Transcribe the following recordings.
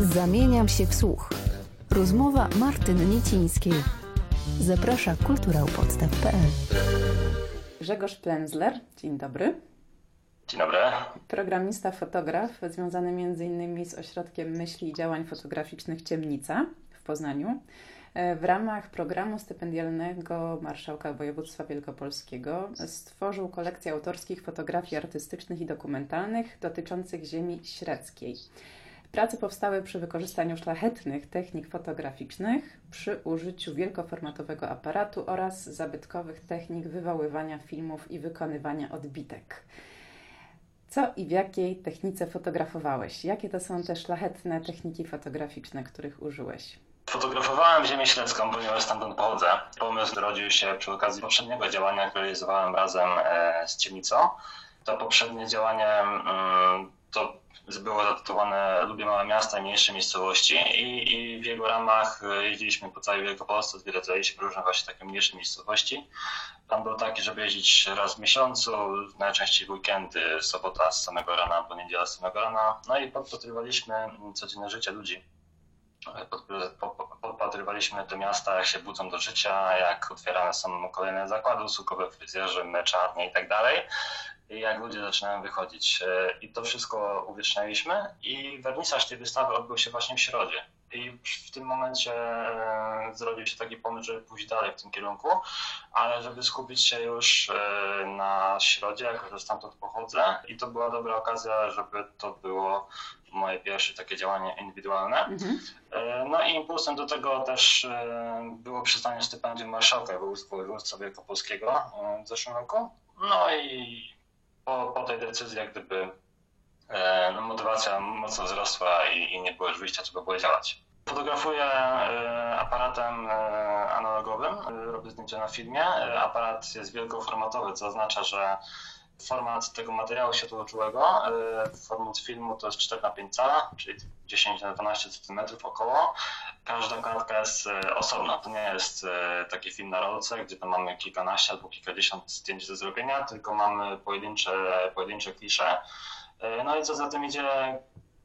Zamieniam się w słuch. Rozmowa Martyny Niecińskiej. Zaprasza kulturałpodstaw.pl Grzegorz Plenzler, dzień dobry. Dzień dobry. Programista, fotograf, związany m.in. z Ośrodkiem Myśli i Działań Fotograficznych Ciemnica w Poznaniu. W ramach programu stypendialnego Marszałka Województwa Wielkopolskiego stworzył kolekcję autorskich fotografii artystycznych i dokumentalnych dotyczących ziemi średzkiej. Prace powstały przy wykorzystaniu szlachetnych technik fotograficznych, przy użyciu wielkoformatowego aparatu oraz zabytkowych technik wywoływania filmów i wykonywania odbitek. Co i w jakiej technice fotografowałeś? Jakie to są te szlachetne techniki fotograficzne, których użyłeś? Fotografowałem Ziemię Śledzką, ponieważ stamtąd pochodzę. Pomysł zrodził się przy okazji poprzedniego działania, które realizowałem razem e, z Ciemnicą. To poprzednie działanie mm, to było zatytułowane Lubię małe miasta i mniejsze miejscowości i, i w jego ramach e, jeździliśmy po całej Wielkopolsce, odwiedzaliśmy różne właśnie takie mniejsze miejscowości. Plan był taki, żeby jeździć raz w miesiącu, najczęściej w weekendy, sobota z samego rana albo niedziela z samego rana. No i podpatrywaliśmy codzienne życie ludzi. Podpatrywaliśmy te miasta, jak się budzą do życia, jak otwierane są kolejne zakłady usługowe, fryzjerzy, meczarnie i tak dalej jak ludzie zaczynają wychodzić. E, I to wszystko uwiecznialiśmy i wernisaż tej wystawy odbył się właśnie w środzie. I w tym momencie e, zrodził się taki pomysł, żeby pójść dalej w tym kierunku, ale żeby skupić się już e, na środzie, jako że stamtąd pochodzę i to była dobra okazja, żeby to było moje pierwsze takie działanie indywidualne. Mhm. No i impulsem do tego też było przyznanie stypendium marszałka województwa wielkopolskiego w zeszłym roku. No i po, po tej decyzji jak gdyby e, no, motywacja mocno wzrosła i, i nie było już wyjścia, trzeba było działać. Fotografuję e, aparatem e, analogowym, robię zdjęcia na filmie. Aparat jest wielkoformatowy, co oznacza, że format tego materiału światłoczułego, format filmu to jest 4 na 5 cala, czyli 10 na 12 cm około. Każda klatka jest osobna. To nie jest taki film na rolce, gdzie tam mamy kilkanaście albo kilkadziesiąt zdjęć do zrobienia, tylko mamy pojedyncze, pojedyncze klisze. No i co za tym idzie,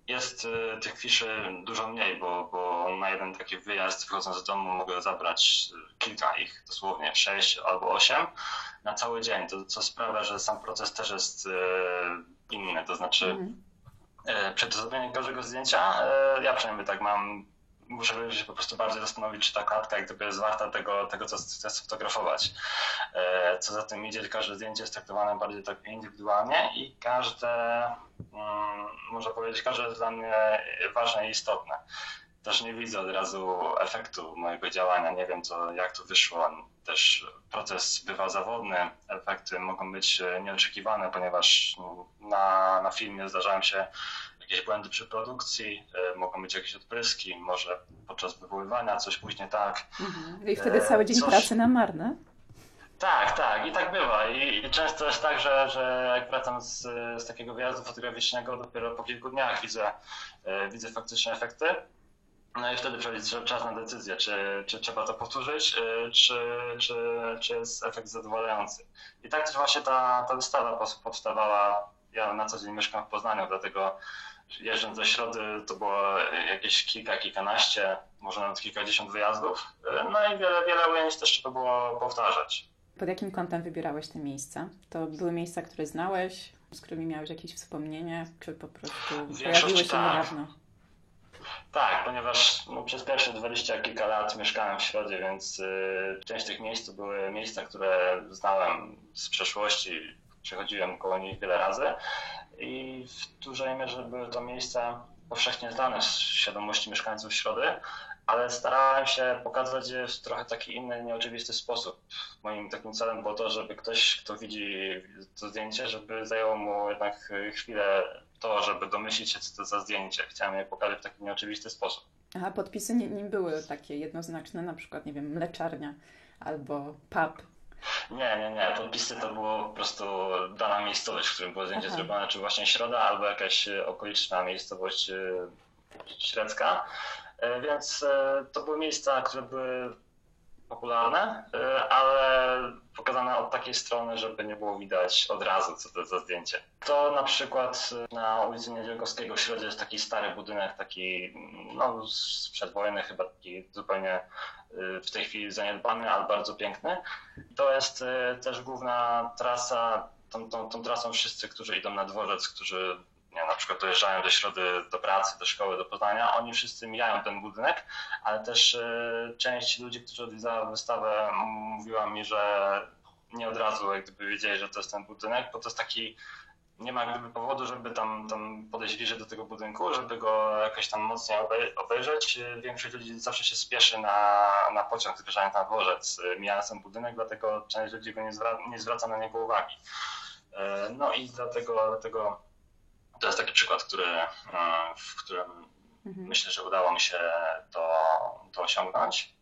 jest tych kliszy dużo mniej, bo, bo na jeden taki wyjazd wychodząc z domu mogę zabrać kilka ich, dosłownie sześć albo osiem na cały dzień, to, co sprawia, że sam proces też jest inny, to znaczy mm E, przed zrobieniem każdego zdjęcia, e, ja przynajmniej tak mam, muszę się po prostu bardziej zastanowić, czy ta klatka jak gdyby jest warta tego, tego co chcę sfotografować. E, co za tym idzie, każde zdjęcie jest traktowane bardziej tak indywidualnie i każde, mm, można powiedzieć, każde jest dla mnie ważne i istotne też nie widzę od razu efektu mojego działania. Nie wiem, co, jak to wyszło. Też proces bywa zawodny, efekty mogą być e, nieoczekiwane, ponieważ na, na filmie zdarzają się jakieś błędy przy produkcji, e, mogą być jakieś odpryski, może podczas wywoływania coś później tak. Mhm. I wtedy cały dzień coś... pracy na marne? Tak, tak, i tak bywa. I, I, często jest tak, że, że jak wracam z, z takiego wyjazdu fotograficznego, dopiero po kilku dniach widzę, e, widzę faktyczne efekty. No i wtedy przychodzi czas na decyzję, czy, czy trzeba to powtórzyć, y, czy, czy, czy jest efekt zadowalający. I tak też właśnie ta, ta wystawa powstawała. Ja na co dzień mieszkam w Poznaniu, dlatego jeżdżąc ze środy to było jakieś kilka, kilkanaście, może nawet kilkadziesiąt wyjazdów. Y, no i wiele, wiele ujęć też trzeba było powtarzać. Pod jakim kątem wybierałeś te miejsca? To były miejsca, które znałeś, z którymi miałeś jakieś wspomnienie, czy po prostu pojawiły się tak. niedawno? Tak, ponieważ no, przez pierwsze dwadzieścia kilka lat mieszkałem w Środzie, więc y, część tych miejsc to były miejsca, które znałem z przeszłości, przechodziłem koło nich wiele razy i w dużej mierze były to miejsca powszechnie znane z świadomości mieszkańców Środy, ale starałem się pokazać je w trochę taki inny, nieoczywisty sposób. Moim takim celem było to, żeby ktoś, kto widzi to zdjęcie, żeby zajęło mu jednak chwilę to, żeby domyślić się, co to za zdjęcie. Chciałem je pokazać w taki nieoczywisty sposób. Aha, podpisy nie, nie były takie jednoznaczne, na przykład, nie wiem, mleczarnia albo pub. Nie, nie, nie. Podpisy to było po prostu dana miejscowość, w którym było zdjęcie Aha. zrobione, czy właśnie Środa, albo jakaś okoliczna miejscowość średzka. E, więc e, to były miejsca, które były popularne, y, ale pokazane od takiej strony, żeby nie było widać od razu, co to za zdjęcie. To na przykład na ulicy Niedzielkowskiego w Środzie jest taki stary budynek, taki no, sprzed wojny, chyba taki zupełnie w tej chwili zaniedbany, ale bardzo piękny. To jest też główna trasa, tą, tą, tą trasą wszyscy, którzy idą na dworzec, którzy nie, na przykład dojeżdżają do środy, do pracy, do szkoły, do Poznania, oni wszyscy mijają ten budynek, ale też y, część ludzi, którzy odwiedzała wystawę, mówiła mi, że nie od razu jak gdyby wiedzieli, że to jest ten budynek, bo to jest taki, nie ma gdyby powodu, żeby tam, tam podejść bliżej do tego budynku, żeby go jakoś tam mocniej obejrzeć. Większość ludzi zawsze się spieszy na, na pociąg zbliżając na dworzec, mijając ten budynek, dlatego część ludzi go nie, zwraca, nie zwraca na niego uwagi. No i dlatego, dlatego to jest taki przykład, który, e, w którym mhm. myślę, że udało mi się to, to osiągnąć.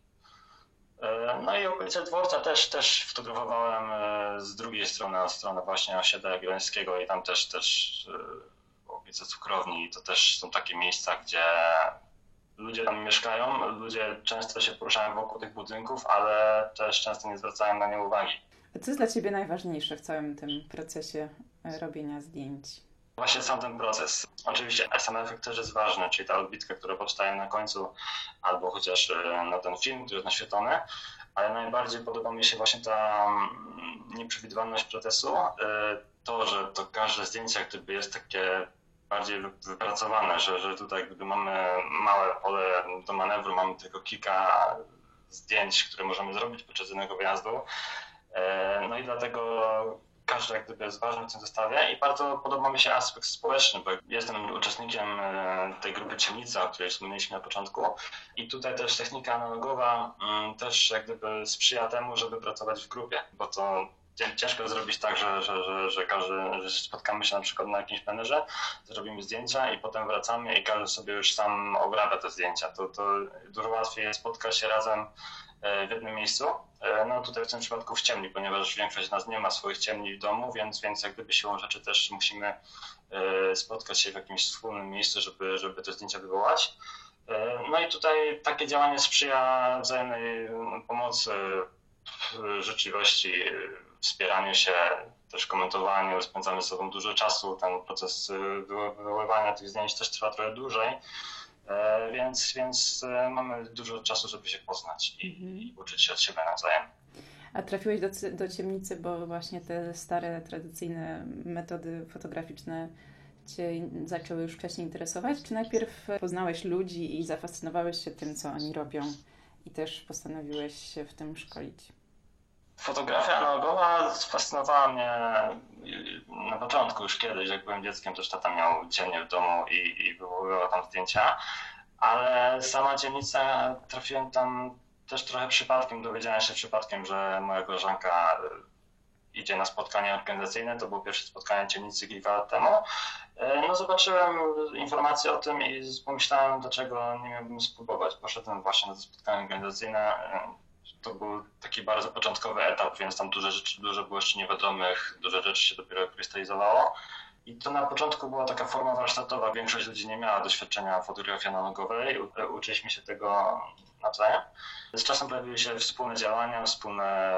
E, no i okolice dworca też, też fotografowałem e, z drugiej strony, od strony właśnie osiedla Jagiellońskiego i tam też, też okolice cukrowni. To też są takie miejsca, gdzie ludzie tam mieszkają, ludzie często się poruszają wokół tych budynków, ale też często nie zwracają na nie uwagi. A co jest dla Ciebie najważniejsze w całym tym procesie robienia zdjęć? Właśnie sam ten proces. Oczywiście sam efekt też jest ważny, czyli ta odbitka, która powstaje na końcu, albo chociaż e, na ten film, który jest naświetlony, ale najbardziej podoba mi się właśnie ta mm, nieprzewidywalność procesu, e, to, że to każde zdjęcie gdyby jest takie bardziej wypracowane, że, że tutaj gdyby mamy małe pole do manewru, mamy tylko kilka zdjęć, które możemy zrobić podczas jednego wyjazdu. E, no i dlatego każdy jak gdyby ważny w tym zestawie i bardzo podoba mi się aspekt społeczny, bo jestem uczestnikiem e, tej grupy Ciemnica, o której wspomnieliśmy na początku i tutaj też technika analogowa mm, też jak gdyby sprzyja temu, żeby pracować w grupie, bo to ciężko zrobić tak, że, że, że, że każdy, że spotkamy się na przykład na jakimś plenerze, zrobimy zdjęcia i potem wracamy i każdy sobie już sam obrabia te zdjęcia. To, to dużo łatwiej jest spotkać się razem E, w jednym miejscu. E, no tutaj w tym przypadku w ciemni, ponieważ większość z nas nie ma swoich ciemni w domu, więc, więc jak gdyby siłą rzeczy też musimy e, spotkać się w jakimś wspólnym miejscu, żeby, żeby te zdjęcia wywołać. No i tutaj takie działanie sprzyja wzajemnej pomocy, życzliwości, wspieraniu się, też komentowaniu, spędzamy z sobą dużo czasu. Ten proces wywoływania tych zdjęć też trwa trochę dłużej. E, więc, więc e, mamy dużo czasu, żeby się poznać i, mhm. i uczyć się od siebie nawzajem. A trafiłeś do, do ciemnicy, bo właśnie te stare, tradycyjne metody fotograficzne Cię zaczęły już wcześniej interesować? Czy najpierw poznałeś ludzi i zafascynowałeś się tym, co oni robią i też postanowiłeś się w tym szkolić? Fotografia analogowa fascynowała mnie na początku, już kiedyś, jak byłem dzieckiem, też tata miał dziennie w domu i, i wywoływał tam zdjęcia, ale sama dzielnica trafiłem tam też trochę przypadkiem, dowiedziałem się przypadkiem, że moja koleżanka y, idzie na spotkanie organizacyjne, to było pierwsze spotkanie dzielnicy kilka lat temu. Y, no zobaczyłem informacje o tym i pomyślałem, dlaczego nie miałbym spróbować. Poszedłem właśnie na to spotkanie organizacyjne, y, to był taki bardzo początkowy etap, więc tam dużo rzeczy, dużo było jeszcze niewiadomych, dużo rzeczy się dopiero krystalizowało. I to na początku była taka forma warsztatowa. Większość ludzi nie miała doświadczenia fotografii analogowej. Uczyliśmy się tego nawzajem. Z czasem pojawiły się wspólne działania, wspólne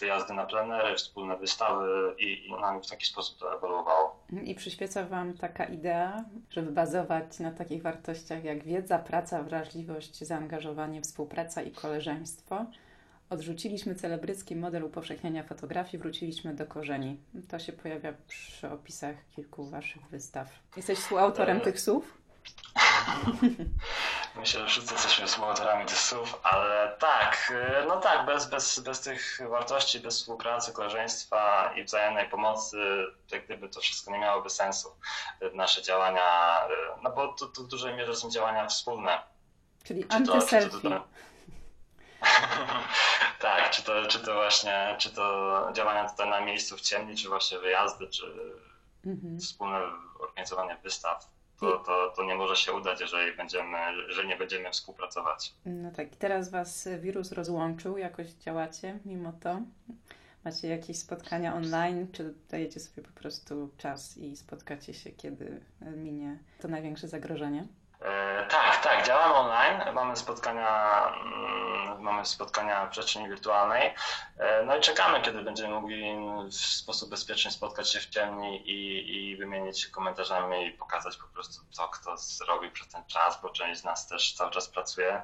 wyjazdy na plenery, wspólne wystawy i, i no, w taki sposób to ewoluowało. I przyświeca Wam taka idea, żeby bazować na takich wartościach jak wiedza, praca, wrażliwość, zaangażowanie, współpraca i koleżeństwo. Odrzuciliśmy celebrycki model upowszechniania fotografii, wróciliśmy do korzeni. To się pojawia przy opisach kilku Waszych wystaw. Jesteś współautorem tych słów? Myślę, że wszyscy jesteśmy współautorami tych słów, ale tak, no tak, bez, bez, bez tych wartości, bez współpracy, koleżeństwa i wzajemnej pomocy, jak gdyby to wszystko nie miałoby sensu. Nasze działania, no bo to, to w dużej mierze są działania wspólne. Czyli antyselfie. tak, czy to, czy to właśnie, czy to działania tutaj na miejscu w ciemni, czy właśnie wyjazdy, czy mhm. wspólne organizowanie wystaw to, to, to nie może się udać, jeżeli będziemy, że nie będziemy współpracować. No tak, i teraz Was wirus rozłączył, jakoś działacie mimo to? Macie jakieś spotkania online, czy dajecie sobie po prostu czas i spotkacie się, kiedy minie to największe zagrożenie? E, tak, tak, działamy online. Mamy spotkania mm, mamy spotkania w przestrzeni wirtualnej. E, no i czekamy, kiedy będziemy mogli w sposób bezpieczny spotkać się w ciemni i, i wymienić się komentarzami i pokazać po prostu, co kto zrobił przez ten czas, bo część z nas też cały czas pracuje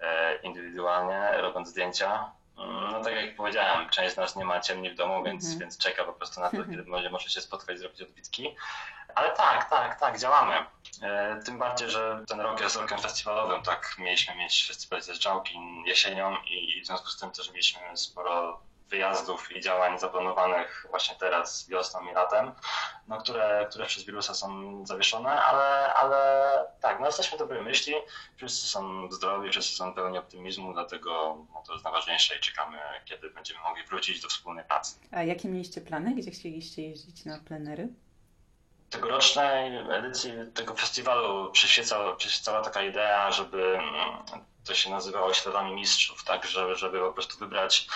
e, indywidualnie, robiąc zdjęcia. Mm, no tak jak powiedziałem, część z nas nie ma ciemni w domu, więc, mm -hmm. więc czeka po prostu na to, kiedy będzie może się spotkać i zrobić odbitki. Ale tak, tak, tak, działamy. E, tym bardziej, że ten rok jest rokiem festiwalowym, tak? Mieliśmy mieć festiwal ze Żałki jesienią i w związku z tym też mieliśmy sporo wyjazdów i działań zaplanowanych właśnie teraz wiosną i latem, no, które, które przez wirusa są zawieszone, ale, ale tak, no jesteśmy dobrej myśli, wszyscy są zdrowi, wszyscy są pełni optymizmu, dlatego no, to jest najważniejsze i czekamy, kiedy będziemy mogli wrócić do wspólnej pracy. A jakie mieliście plany? Gdzie chcieliście jeździć na plenery? Tegorocznej edycji tego festiwalu przyświecała, przyświecała taka idea, żeby mm, to się nazywało Śladami Mistrzów, tak, żeby, żeby po prostu wybrać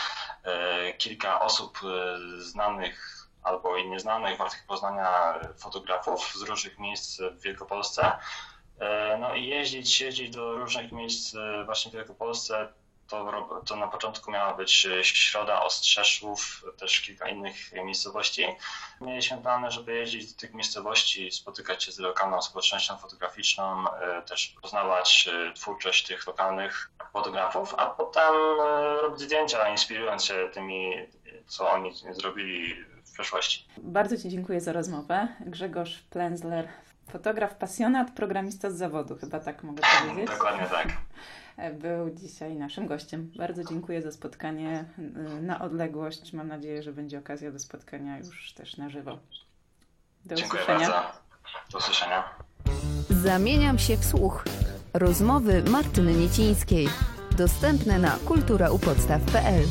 e, kilka osób e, znanych albo i nieznanych, wartych poznania fotografów z różnych miejsc w Wielkopolsce. E, no i jeździć, jeździć do różnych miejsc właśnie w Wielkopolsce, to, to na początku miała być e, Środa Ostrzeszów, też kilka innych miejscowości. Mieliśmy plany, żeby jeździć do tych miejscowości, spotykać się z lokalną społecznością fotograficzną, e, też poznawać e, twórczość tych lokalnych fotografów, a potem robić zdjęcia, inspirując się tymi, co oni zrobili w przeszłości. Bardzo Ci dziękuję za rozmowę. Grzegorz Plenzler, fotograf pasjonat, programista z zawodu, chyba tak mogę powiedzieć. Dokładnie tak. był dzisiaj naszym gościem. Bardzo dziękuję za spotkanie y, na odległość. Mam nadzieję, że będzie okazja do spotkania już też na żywo. Do dziękuję usłyszenia. Bardzo. Do usłyszenia. Zamieniam się w słuch. Rozmowy Martyny Niecińskiej. Dostępne na kulturaupodstaw.pl